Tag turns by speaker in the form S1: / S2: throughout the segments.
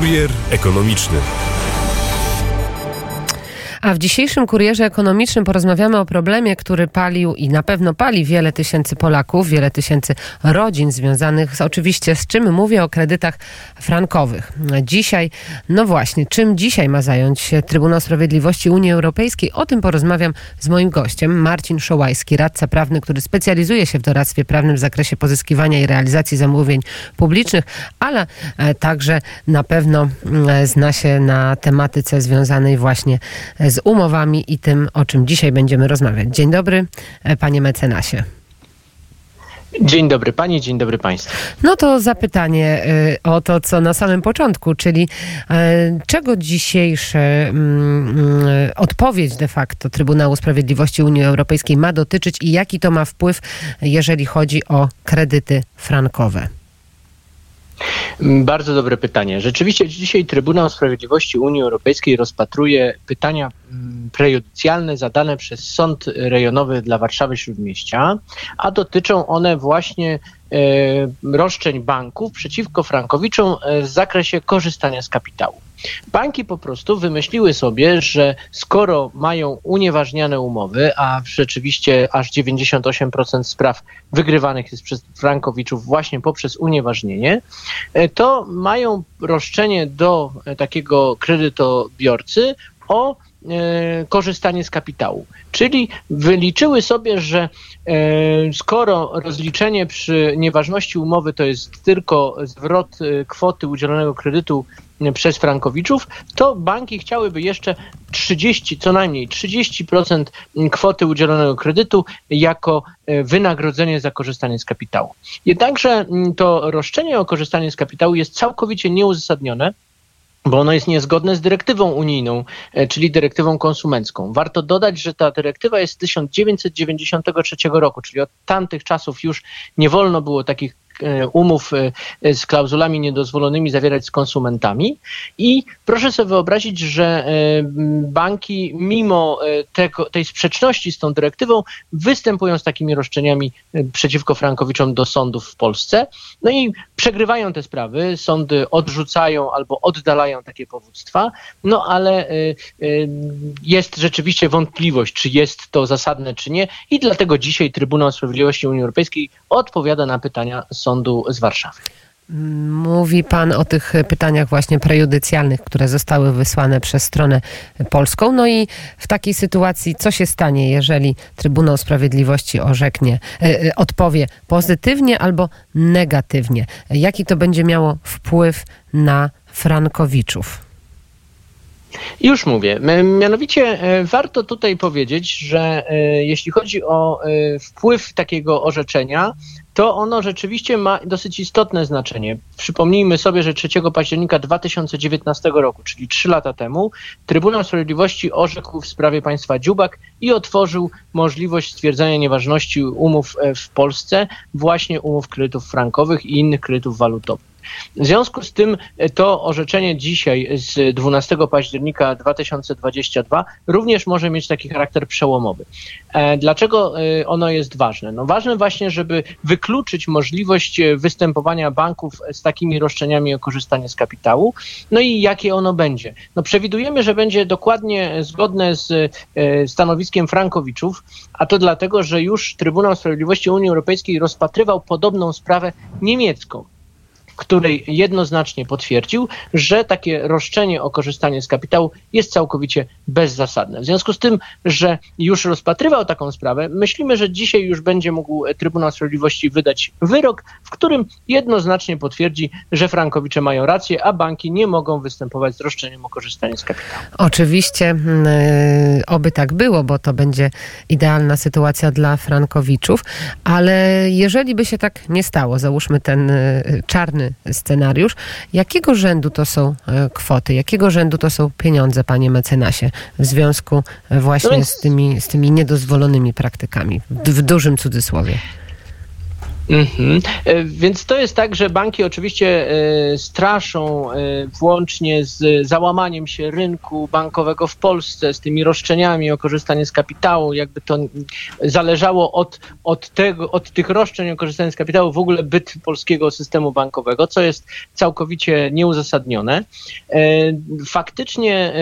S1: Kurier ekonomiczny.
S2: A w dzisiejszym kurierze ekonomicznym porozmawiamy o problemie, który palił i na pewno pali wiele tysięcy Polaków, wiele tysięcy rodzin związanych z, oczywiście z czym mówię o kredytach frankowych. Dzisiaj, no właśnie, czym dzisiaj ma zająć się Trybunał Sprawiedliwości Unii Europejskiej? O tym porozmawiam z moim gościem, Marcin Szołajski, radca prawny, który specjalizuje się w doradztwie prawnym w zakresie pozyskiwania i realizacji zamówień publicznych, ale e, także na pewno mm, zna się na tematyce związanej właśnie z umowami i tym, o czym dzisiaj będziemy rozmawiać. Dzień dobry, e, panie mecenasie.
S3: Dzień dobry pani, dzień dobry państwu.
S2: No to zapytanie y, o to, co na samym początku, czyli y, czego dzisiejsza mm, y, odpowiedź de facto Trybunału Sprawiedliwości Unii Europejskiej ma dotyczyć i jaki to ma wpływ, jeżeli chodzi o kredyty frankowe?
S3: Bardzo dobre pytanie. Rzeczywiście dzisiaj Trybunał Sprawiedliwości Unii Europejskiej rozpatruje pytania mm, prejudycjalne zadane przez Sąd Rejonowy dla Warszawy Śródmieścia, a dotyczą one właśnie e, roszczeń banków przeciwko frankowiczom w zakresie korzystania z kapitału. Banki po prostu wymyśliły sobie, że skoro mają unieważniane umowy, a rzeczywiście aż 98% spraw wygrywanych jest przez frankowiczów właśnie poprzez unieważnienie, e, to mają roszczenie do e, takiego kredytobiorcy o korzystanie z kapitału. Czyli wyliczyły sobie, że skoro rozliczenie przy nieważności umowy to jest tylko zwrot kwoty udzielonego kredytu przez frankowiczów, to banki chciałyby jeszcze 30, co najmniej 30% kwoty udzielonego kredytu jako e, wynagrodzenie za korzystanie z kapitału. Jednakże to roszczenie o korzystanie z kapitału jest całkowicie nieuzasadnione, bo ono jest niezgodne z dyrektywą unijną, e, czyli dyrektywą konsumencką. Warto dodać, że ta dyrektywa jest z 1993 roku, czyli od tamtych czasów już nie wolno było takich umów e, z klauzulami niedozwolonymi zawierać z konsumentami. I proszę sobie wyobrazić, że e, banki, mimo tego, tej sprzeczności z tą dyrektywą, występują z takimi roszczeniami przeciwko frankowiczom do sądów w Polsce. No i przegrywają te sprawy, sądy odrzucają albo oddalają takie powództwa, no ale jest rzeczywiście wątpliwość, czy jest to zasadne, czy nie. I dlatego dzisiaj Trybunał Sprawiedliwości Unii Europejskiej odpowiada na pytania sądów sądu z Warszawy.
S2: Mówi Pan o tych pytaniach właśnie prejudycjalnych, które zostały wysłane przez stronę polską. No i w takiej sytuacji, co się stanie, jeżeli Trybunał Sprawiedliwości orzeknie, e, e, odpowie pozytywnie albo negatywnie? Jaki to będzie miało wpływ na Frankowiczów?
S3: Już mówię. Mianowicie e, warto tutaj powiedzieć, że jeśli chodzi o wpływ takiego orzeczenia, to ono rzeczywiście ma dosyć istotne znaczenie. Przypomnijmy sobie, że 3 października 2019 roku, czyli 3 lata temu, Trybunał Sprawiedliwości orzekł w sprawie państwa Dziubak i otworzył możliwość stwierdzenia nieważności umów e, w Polsce, właśnie umów kredytów frankowych i innych kredytów walutowych. W związku z tym e, to orzeczenie dzisiaj z 12 października 2022 również może mieć taki charakter przełomowy. E, dlaczego e, ono jest ważne? No ważne właśnie, żeby wykluczyć możliwość występowania banków z takimi roszczeniami o korzystanie z kapitału. No i jakie ono będzie? No przewidujemy, że będzie dokładnie zgodne z stanowiskiem Frankowiczów, a to dlatego, że już Trybunał Sprawiedliwości Unii Europejskiej rozpatrywał podobną sprawę niemiecką której jednoznacznie potwierdził, że takie roszczenie o korzystanie z kapitału jest całkowicie bezzasadne. W związku z tym, że już rozpatrywał taką sprawę, myślimy, że dzisiaj już będzie mógł Trybunał Sprawiedliwości wydać wyrok, w którym jednoznacznie potwierdzi, że Frankowicze mają rację, a banki nie mogą występować z roszczeniem o korzystanie z kapitału.
S2: Oczywiście, yy, oby tak było, bo to będzie idealna sytuacja dla Frankowiczów, ale jeżeli by się tak nie stało, załóżmy ten yy, scenariusz. Jakiego rzędu to są e, kwoty? Jakiego rzędu to są pieniądze, panie mecenasie, w związku e, właśnie no z, tymi, z tymi niedozwolonymi praktykami, w dużym cudzysłowie?
S3: Mhm. E, więc to jest tak, że banki oczywiście e, straszą e, włącznie z załamaniem się rynku bankowego w Polsce, z tymi roszczeniami o korzystanie z kapitału, jakby to zależało od, od, tego, od tych roszczeń o korzystanie z kapitału w ogóle byt polskiego systemu bankowego, co jest całkowicie nieuzasadnione. Faktycznie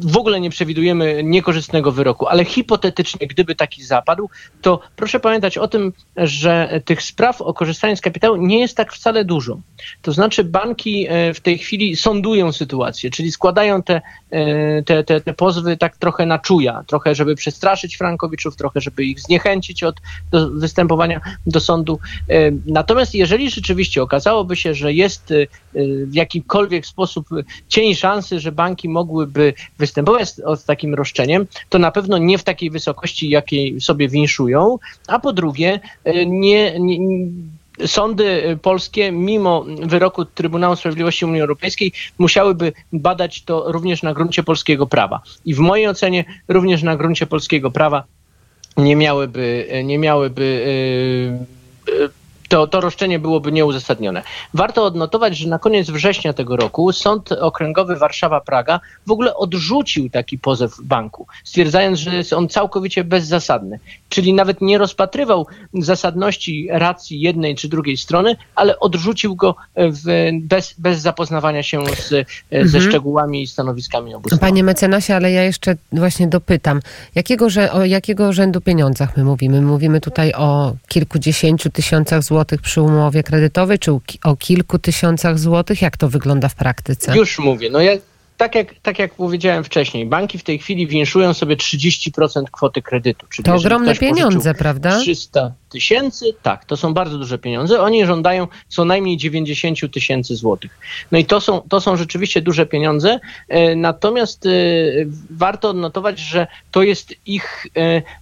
S3: w ogóle nie przewidujemy niekorzystnego wyroku, ale hipotetycznie, gdyby taki zapadł, to proszę pamiętać o tym, że tych spraw o korzystanie z kapitału nie jest tak wcale dużo. To znaczy banki e, w tej chwili sądują sytuację, czyli składają te, e, te, te, te pozwy tak trochę na czuja, trochę żeby przestraszyć Frankowiczów, trochę żeby ich zniechęcić od do występowania do sądu. E, natomiast jeżeli rzeczywiście okazałoby się, że jest w jakimkolwiek sposób cień szansy, że banki mogłyby występować z, z takim roszczeniem, to na pewno nie w takiej wysokości, jakiej sobie winszują, a po drugie nie, nie sądy polskie, mimo wyroku Trybunału Sprawiedliwości Unii Europejskiej, musiałyby badać to również na gruncie polskiego prawa. I w mojej ocenie również na gruncie polskiego prawa nie miałyby, nie miałyby yy, yy, to, to roszczenie byłoby nieuzasadnione. Warto odnotować, że na koniec września tego roku Sąd Okręgowy Warszawa-Praga w ogóle odrzucił taki pozew banku, stwierdzając, że jest on całkowicie bezzasadny. Czyli nawet nie rozpatrywał zasadności racji jednej czy drugiej strony, ale odrzucił go w, bez, bez zapoznawania się z, mhm. ze szczegółami i stanowiskami obu stron.
S2: Panie mecenasie, ale ja jeszcze właśnie dopytam, jakiego, o jakiego rzędu pieniądzach my mówimy? My mówimy tutaj o kilkudziesięciu tysiącach złotych złotych przy umowie kredytowej, czy o kilku tysiącach złotych? Jak to wygląda w praktyce?
S3: Już mówię. No ja tak jak, tak jak powiedziałem wcześniej, banki w tej chwili winszują sobie 30% kwoty kredytu.
S2: Czyli to ogromne pieniądze, prawda?
S3: 300 tysięcy, tak, to są bardzo duże pieniądze. Oni żądają co najmniej 90 tysięcy złotych. No i to są, to są rzeczywiście duże pieniądze, e, natomiast e, warto odnotować, że to jest ich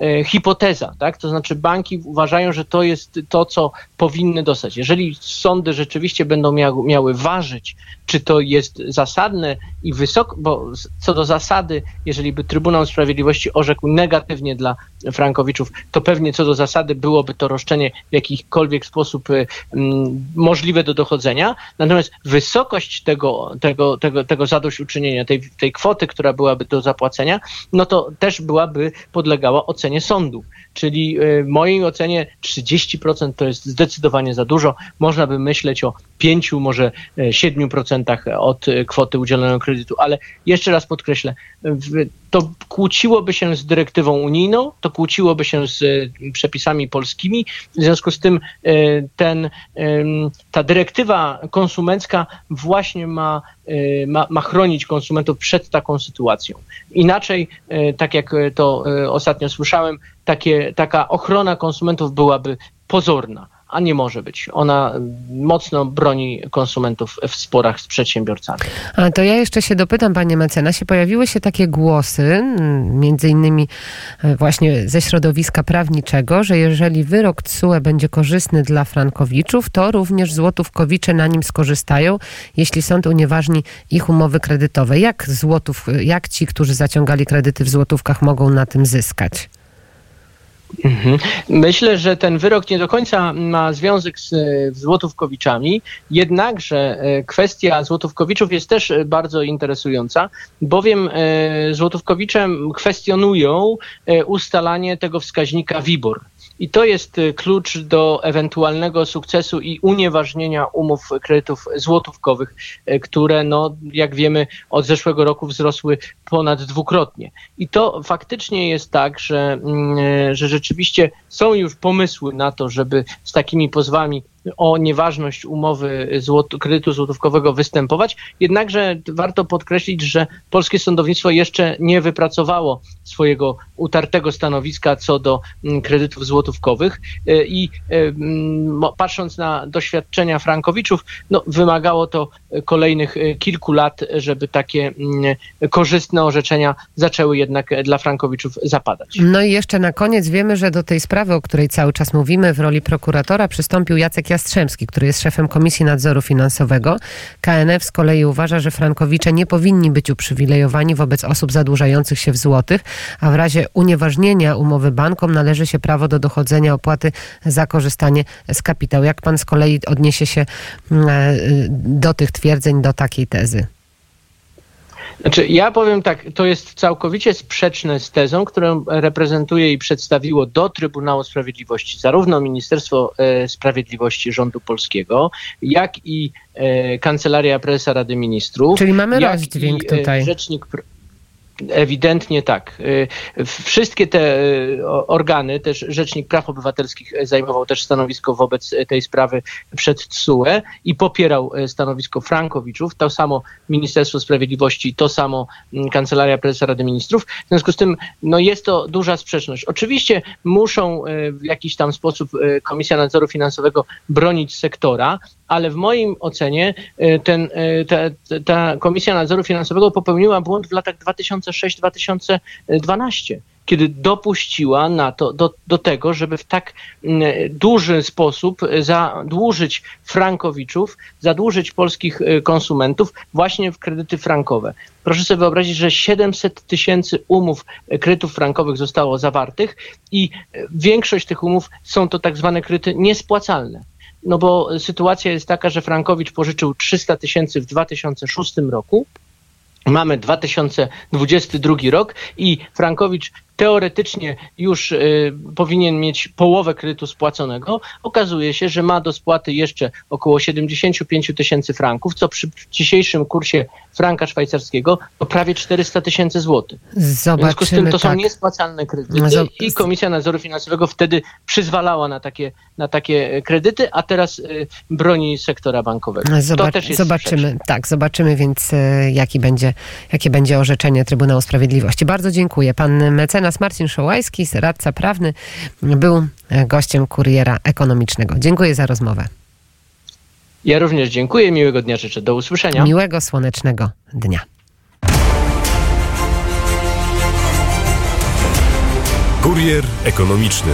S3: e, hipoteza, tak? To znaczy banki uważają, że to jest to, co powinny dostać. Jeżeli sądy rzeczywiście będą miały, miały ważyć, czy to jest zasadne i wysoko, bo co do zasady, jeżeli by Trybunał Sprawiedliwości orzekł negatywnie dla Frankowiczów, to pewnie co do zasady byłoby to roszczenie w jakikolwiek sposób y, mm, możliwe do dochodzenia. Natomiast wysokość tego, tego, tego, tego zadośćuczynienia, tej, tej kwoty, która byłaby do zapłacenia, no to też byłaby podlegała ocenie sądu. Czyli y, w mojej ocenie 30% to jest zdecydowanie za dużo. Można by myśleć o 5, może 7% y, od kwoty udzielonego kredytu, ale jeszcze raz podkreślę, to kłóciłoby się z dyrektywą unijną, to kłóciłoby się z przepisami polskimi. W związku z tym e, ten, ta dyrektywa konsumencka właśnie ma, e, ma, ma chronić konsumentów przed taką sytuacją. Inaczej, e, tak jak to ostatnio słyszałem, takie, taka ochrona konsumentów byłaby pozorna a nie może być. Ona mocno broni konsumentów w sporach z przedsiębiorcami.
S2: A to ja jeszcze się dopytam, panie mecenasie. Pojawiły się takie głosy, między innymi e, właśnie ze środowiska prawniczego, że jeżeli wyrok TSUE będzie korzystny dla frankowiczów, to również złotówkowicze na nim skorzystają, jeśli sąd unieważni ich umowy kredytowe. Jak złotów, jak ci, którzy zaciągali kredyty w złotówkach mogą na tym zyskać?
S3: Mhm. Myślę, że ten wyrok nie do końca ma związek z Złotówkowiczami, jednakże e, kwestia Złotówkowiczów jest też bardzo interesująca, bowiem e, Złotówkowicze kwestionują e, ustalanie tego wskaźnika WIBOR. I to jest y, klucz do ewentualnego sukcesu i unieważnienia umów kredytów złotówkowych, y, które, no, jak wiemy, od zeszłego roku wzrosły ponad dwukrotnie. I to faktycznie jest tak, że, mm, y, że rzeczywiście są już pomysły na to, żeby z takimi pozwami o nieważność umowy złot, kredytu złotówkowego występować. Jednakże warto podkreślić, że polskie sądownictwo jeszcze nie wypracowało swojego utartego stanowiska co do mm, kredytów złotówkowych e, i e, patrząc na doświadczenia Frankowiczów, no, wymagało to kolejnych e, kilku lat, żeby takie mm, korzystne orzeczenia zaczęły jednak dla Frankowiczów zapadać.
S2: No i jeszcze na koniec wiemy, że do tej sprawy, o której cały czas mówimy, w roli prokuratora przystąpił Jacek Jastrzębski, który jest szefem Komisji Nadzoru Finansowego. KNF z kolei uważa, że frankowicze nie powinni być uprzywilejowani wobec osób zadłużających się w złotych, a w razie unieważnienia umowy bankom należy się prawo do dochodzenia opłaty za korzystanie z kapitału. Jak pan z kolei odniesie się mm, e, do tych twierdzeń, do takiej tezy?
S3: Znaczy, ja powiem tak, to jest całkowicie sprzeczne z tezą, którą reprezentuje i przedstawiło do Trybunału Sprawiedliwości zarówno Ministerstwo e, Sprawiedliwości rządu polskiego, jak i e, Kancelaria Prezesa Rady Ministrów.
S2: Czyli mamy rozdźwięk
S3: e,
S2: tutaj.
S3: Rzecznik Ewidentnie tak. Y, Wszystkie te y, organy, też Rzecznik Praw Obywatelskich zajmował też stanowisko wobec tej sprawy przed TSUE i popierał y, stanowisko Frankowiczów. To samo Ministerstwo Sprawiedliwości, to samo mm, Kancelaria Prezesa Rady Ministrów. W związku z tym no jest to duża sprzeczność. Oczywiście muszą w jakiś tam sposób Komisja Nadzoru Finansowego bronić sektora, ale w moim ocenie ten, ta, ta Komisja Nadzoru Finansowego popełniła błąd w latach 2006-2012 kiedy dopuściła na to, do, do tego, żeby w tak duży sposób zadłużyć frankowiczów, zadłużyć polskich konsumentów właśnie w kredyty frankowe. Proszę sobie wyobrazić, że 700 tysięcy umów kredytów frankowych zostało zawartych i większość tych umów są to tak zwane kredyty niespłacalne no bo sytuacja jest taka, że Frankowicz pożyczył 300 tysięcy w 2006 roku. Mamy 2022 rok i Frankowicz teoretycznie już y, powinien mieć połowę kredytu spłaconego. Okazuje się, że ma do spłaty jeszcze około 75 tysięcy franków, co przy dzisiejszym kursie franka szwajcarskiego to prawie 400 tysięcy złotych. W związku z tym to są
S2: tak.
S3: niespłacalne kredyty i Komisja Nadzoru Finansowego wtedy przyzwalała na takie, na takie kredyty, a teraz y, broni sektora bankowego. Jest
S2: zobaczymy, tak, zobaczymy więc y, jaki będzie, jakie będzie orzeczenie Trybunału Sprawiedliwości. Bardzo dziękuję. Pan mecenas Marcin Szołajski, radca prawny, był gościem Kuriera Ekonomicznego. Dziękuję za rozmowę.
S3: Ja również dziękuję. Miłego dnia życzę. Do usłyszenia.
S2: Miłego, słonecznego dnia.
S1: Kurier ekonomiczny.